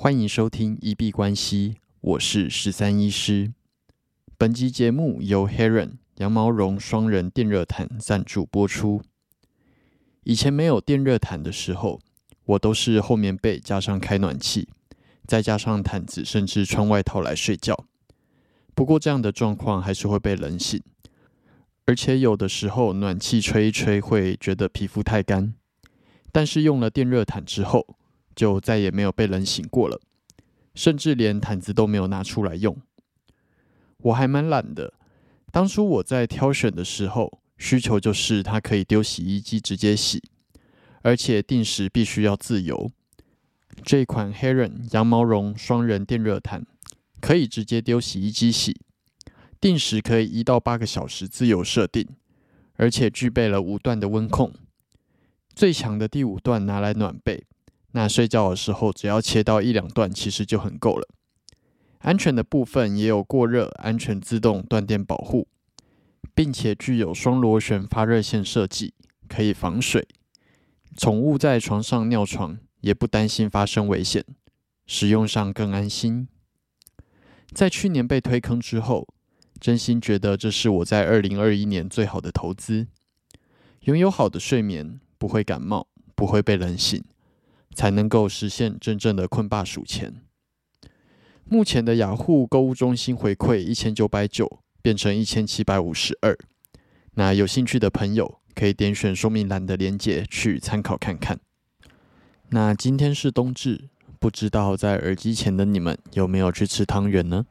欢迎收听一币关系，我是十三医师。本集节目由 Heron 羊毛绒双人电热毯赞助播出。以前没有电热毯的时候，我都是厚棉被加上开暖气，再加上毯子，甚至穿外套来睡觉。不过这样的状况还是会被冷醒，而且有的时候暖气吹一吹会觉得皮肤太干。但是用了电热毯之后，就再也没有被冷醒过了，甚至连毯子都没有拿出来用。我还蛮懒的，当初我在挑选的时候，需求就是它可以丢洗衣机直接洗，而且定时必须要自由。这款 Heron 羊毛绒双人电热毯可以直接丢洗衣机洗，定时可以一到八个小时自由设定，而且具备了五段的温控。最强的第五段拿来暖被，那睡觉的时候只要切到一两段，其实就很够了。安全的部分也有过热、安全自动断电保护，并且具有双螺旋发热线设计，可以防水。宠物在床上尿床也不担心发生危险，使用上更安心。在去年被推坑之后，真心觉得这是我在二零二一年最好的投资。拥有好的睡眠。不会感冒，不会被冷醒，才能够实现真正的困霸数钱。目前的雅虎购物中心回馈一千九百九变成一千七百五十二，那有兴趣的朋友可以点选说明栏的链接去参考看看。那今天是冬至，不知道在耳机前的你们有没有去吃汤圆呢？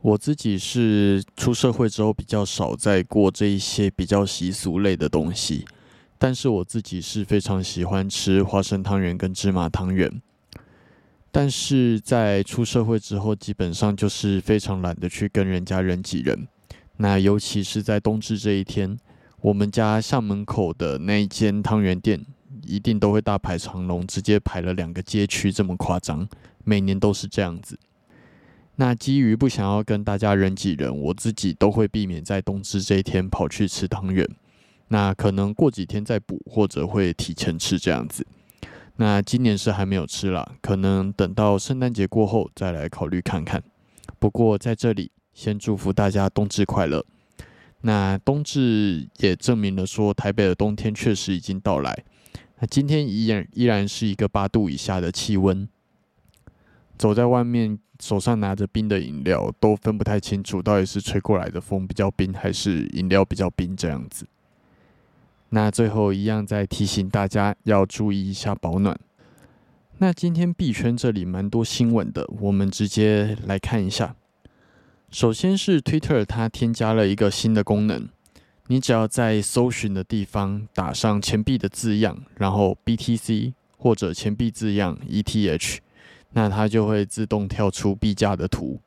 我自己是出社会之后比较少在过这一些比较习俗类的东西。但是我自己是非常喜欢吃花生汤圆跟芝麻汤圆，但是在出社会之后，基本上就是非常懒得去跟人家人挤人。那尤其是在冬至这一天，我们家校门口的那一间汤圆店一定都会大排长龙，直接排了两个街区，这么夸张，每年都是这样子。那基于不想要跟大家人挤人，我自己都会避免在冬至这一天跑去吃汤圆。那可能过几天再补，或者会提前吃这样子。那今年是还没有吃啦，可能等到圣诞节过后再来考虑看看。不过在这里先祝福大家冬至快乐。那冬至也证明了说，台北的冬天确实已经到来。那今天依然依然是一个八度以下的气温，走在外面手上拿着冰的饮料，都分不太清楚到底是吹过来的风比较冰，还是饮料比较冰这样子。那最后一样再提醒大家要注意一下保暖。那今天币圈这里蛮多新闻的，我们直接来看一下。首先是 Twitter 它添加了一个新的功能，你只要在搜寻的地方打上钱币的字样，然后 BTC 或者钱币字样 ETH，那它就会自动跳出币价的图。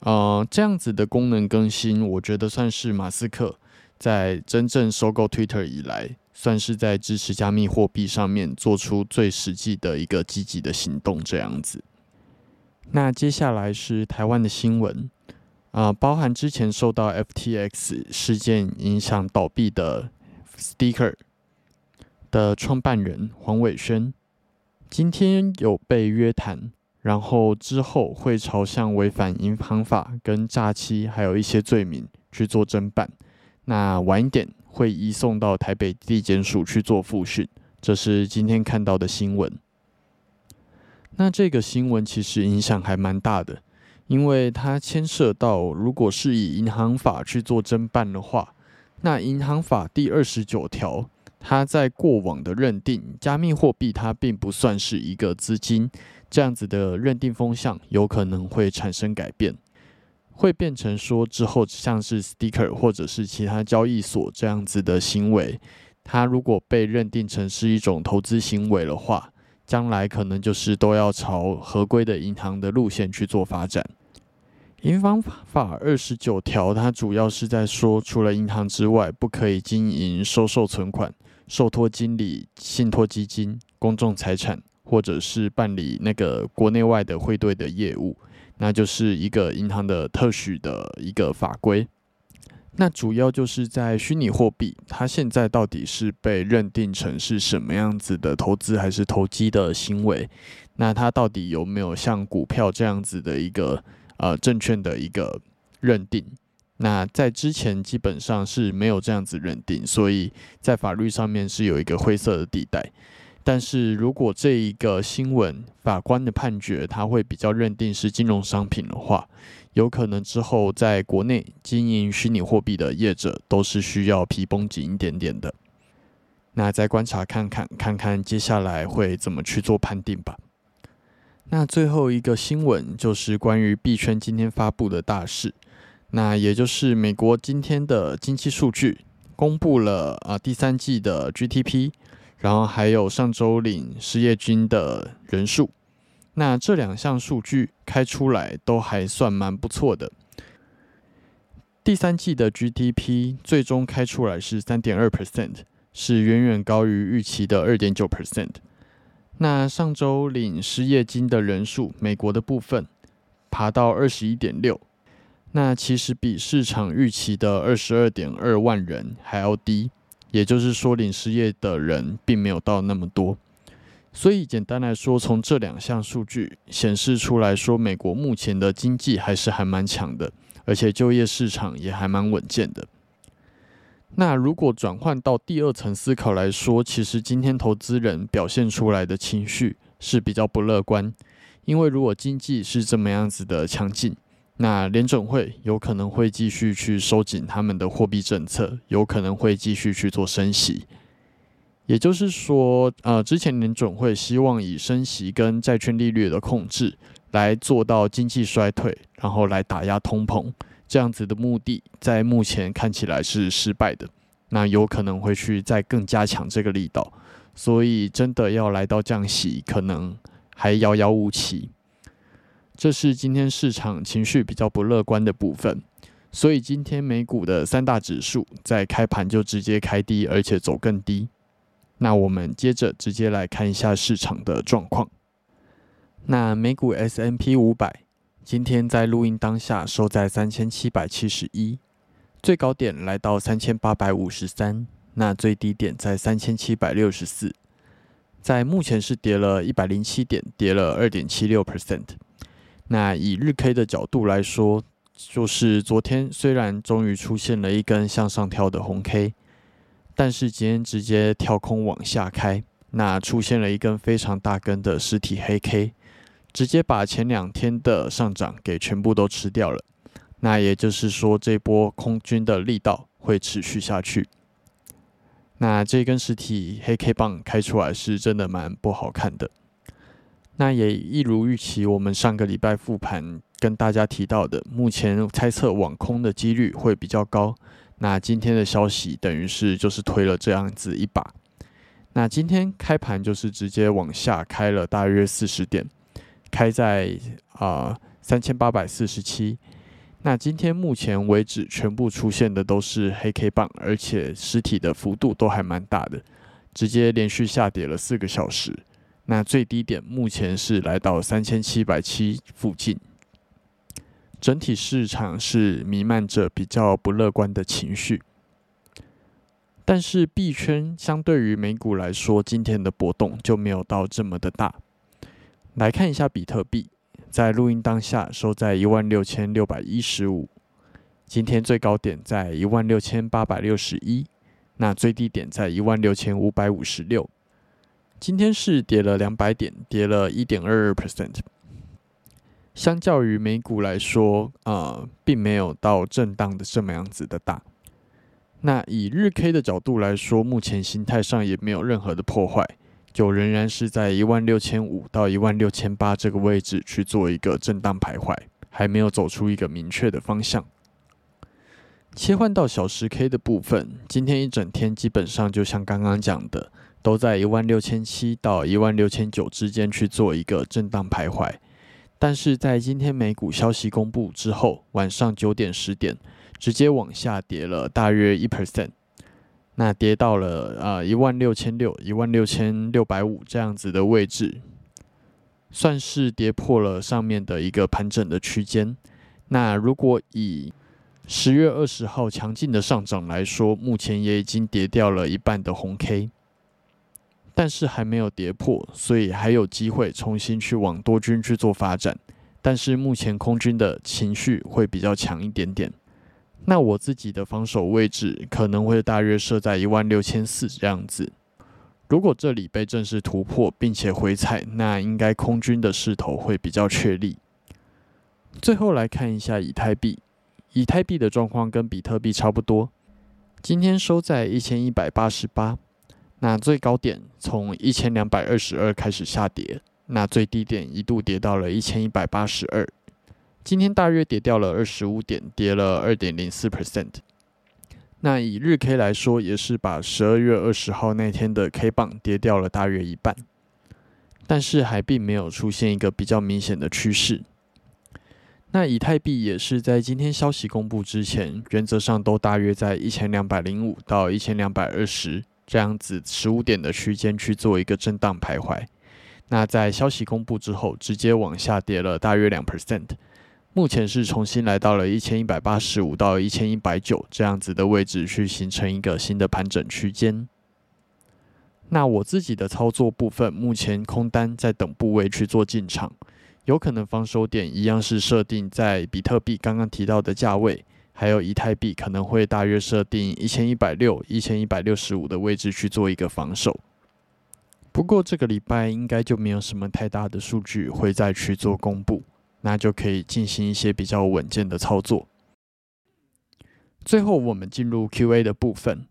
呃，这样子的功能更新，我觉得算是马斯克。在真正收购 Twitter 以来，算是在支持加密货币上面做出最实际的一个积极的行动，这样子。那接下来是台湾的新闻，啊，包含之前受到 FTX 事件影响倒闭的 Sticker 的创办人黄伟轩，今天有被约谈，然后之后会朝向违反银行法跟诈欺还有一些罪名去做侦办。那晚一点会移送到台北地检署去做复讯，这是今天看到的新闻。那这个新闻其实影响还蛮大的，因为它牵涉到，如果是以银行法去做侦办的话，那银行法第二十九条，它在过往的认定，加密货币它并不算是一个资金，这样子的认定风向有可能会产生改变。会变成说之后像是 sticker 或者是其他交易所这样子的行为，它如果被认定成是一种投资行为的话，将来可能就是都要朝合规的银行的路线去做发展。银行法二十九条，它主要是在说，除了银行之外，不可以经营收受存款、受托经理、信托基金、公众财产，或者是办理那个国内外的汇兑的业务。那就是一个银行的特许的一个法规，那主要就是在虚拟货币，它现在到底是被认定成是什么样子的投资还是投机的行为？那它到底有没有像股票这样子的一个呃证券的一个认定？那在之前基本上是没有这样子认定，所以在法律上面是有一个灰色的地带。但是如果这一个新闻法官的判决他会比较认定是金融商品的话，有可能之后在国内经营虚拟货币的业者都是需要皮绷紧一点点的。那再观察看看，看看接下来会怎么去做判定吧。那最后一个新闻就是关于币圈今天发布的大事，那也就是美国今天的经济数据公布了啊，第三季的 GDP。然后还有上周领失业金的人数，那这两项数据开出来都还算蛮不错的。第三季的 GDP 最终开出来是三点二 percent，是远远高于预期的二点九 percent。那上周领失业金的人数，美国的部分爬到二十一点六，那其实比市场预期的二十二点二万人还要低。也就是说，领失业的人并没有到那么多，所以简单来说，从这两项数据显示出来说，美国目前的经济还是还蛮强的，而且就业市场也还蛮稳健的。那如果转换到第二层思考来说，其实今天投资人表现出来的情绪是比较不乐观，因为如果经济是这么样子的强劲。那联准会有可能会继续去收紧他们的货币政策，有可能会继续去做升息。也就是说，呃，之前联准会希望以升息跟债券利率的控制来做到经济衰退，然后来打压通膨，这样子的目的，在目前看起来是失败的。那有可能会去再更加强这个力道，所以真的要来到降息，可能还遥遥无期。这是今天市场情绪比较不乐观的部分，所以今天美股的三大指数在开盘就直接开低，而且走更低。那我们接着直接来看一下市场的状况。那美股 S M P 五百今天在录音当下收在三千七百七十一，最高点来到三千八百五十三，那最低点在三千七百六十四，在目前是跌了一百零七点，跌了二点七六 percent。那以日 K 的角度来说，就是昨天虽然终于出现了一根向上跳的红 K，但是今天直接跳空往下开，那出现了一根非常大根的实体黑 K，直接把前两天的上涨给全部都吃掉了。那也就是说，这波空军的力道会持续下去。那这根实体黑 K 棒开出来是真的蛮不好看的。那也一如预期，我们上个礼拜复盘跟大家提到的，目前猜测网空的几率会比较高。那今天的消息等于是就是推了这样子一把。那今天开盘就是直接往下开了大约四十点，开在啊三千八百四十七。那今天目前为止全部出现的都是黑 K 棒，而且实体的幅度都还蛮大的，直接连续下跌了四个小时。那最低点目前是来到三千七百七附近，整体市场是弥漫着比较不乐观的情绪。但是币圈相对于美股来说，今天的波动就没有到这么的大。来看一下比特币，在录音当下收在一万六千六百一十五，今天最高点在一万六千八百六十一，那最低点在一万六千五百五十六。今天是跌了两百点，跌了一点二二 percent。相较于美股来说，呃，并没有到震荡的这么样子的大。那以日 K 的角度来说，目前形态上也没有任何的破坏，就仍然是在一万六千五到一万六千八这个位置去做一个震荡徘徊，还没有走出一个明确的方向。切换到小时 K 的部分，今天一整天基本上就像刚刚讲的。都在一万六千七到一万六千九之间去做一个震荡徘徊，但是在今天美股消息公布之后，晚上九点十点直接往下跌了大约一 percent，那跌到了啊一万六千六、一万六千六百五这样子的位置，算是跌破了上面的一个盘整的区间。那如果以十月二十号强劲的上涨来说，目前也已经跌掉了一半的红 K。但是还没有跌破，所以还有机会重新去往多军去做发展。但是目前空军的情绪会比较强一点点。那我自己的防守位置可能会大约设在一万六千四这样子。如果这里被正式突破并且回踩，那应该空军的势头会比较确立。最后来看一下以太币，以太币的状况跟比特币差不多，今天收在一千一百八十八。那最高点从一千两百二十二开始下跌，那最低点一度跌到了一千一百八十二，今天大约跌掉了二十五点，跌了二点零四 percent。那以日 K 来说，也是把十二月二十号那天的 K 棒跌掉了大约一半，但是还并没有出现一个比较明显的趋势。那以太币也是在今天消息公布之前，原则上都大约在一千两百零五到一千两百二十。这样子十五点的区间去做一个震荡徘徊，那在消息公布之后，直接往下跌了大约两 percent，目前是重新来到了一千一百八十五到一千一百九这样子的位置去形成一个新的盘整区间。那我自己的操作部分，目前空单在等部位去做进场，有可能防守点一样是设定在比特币刚刚提到的价位。还有以太币可能会大约设定一千一百六、一千一百六十五的位置去做一个防守。不过这个礼拜应该就没有什么太大的数据会再去做公布，那就可以进行一些比较稳健的操作。最后我们进入 Q&A 的部分。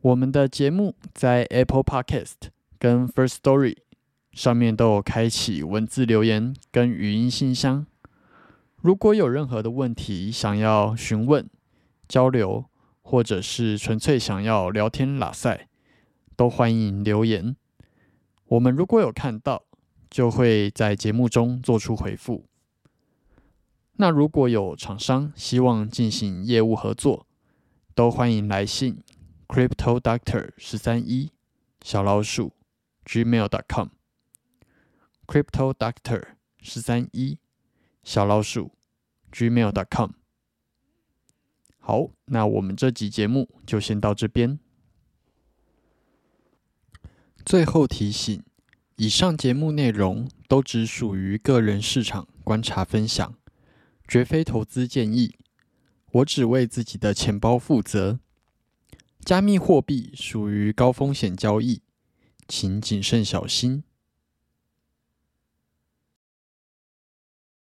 我们的节目在 Apple Podcast 跟 First Story 上面都有开启文字留言跟语音信箱。如果有任何的问题想要询问、交流，或者是纯粹想要聊天拉塞，都欢迎留言。我们如果有看到，就会在节目中做出回复。那如果有厂商希望进行业务合作，都欢迎来信 crypto doctor 十三一小老鼠 gmail dot com crypto doctor 十三一小老鼠。gmail.com。好，那我们这集节目就先到这边。最后提醒：以上节目内容都只属于个人市场观察分享，绝非投资建议。我只为自己的钱包负责。加密货币属于高风险交易，请谨慎小心。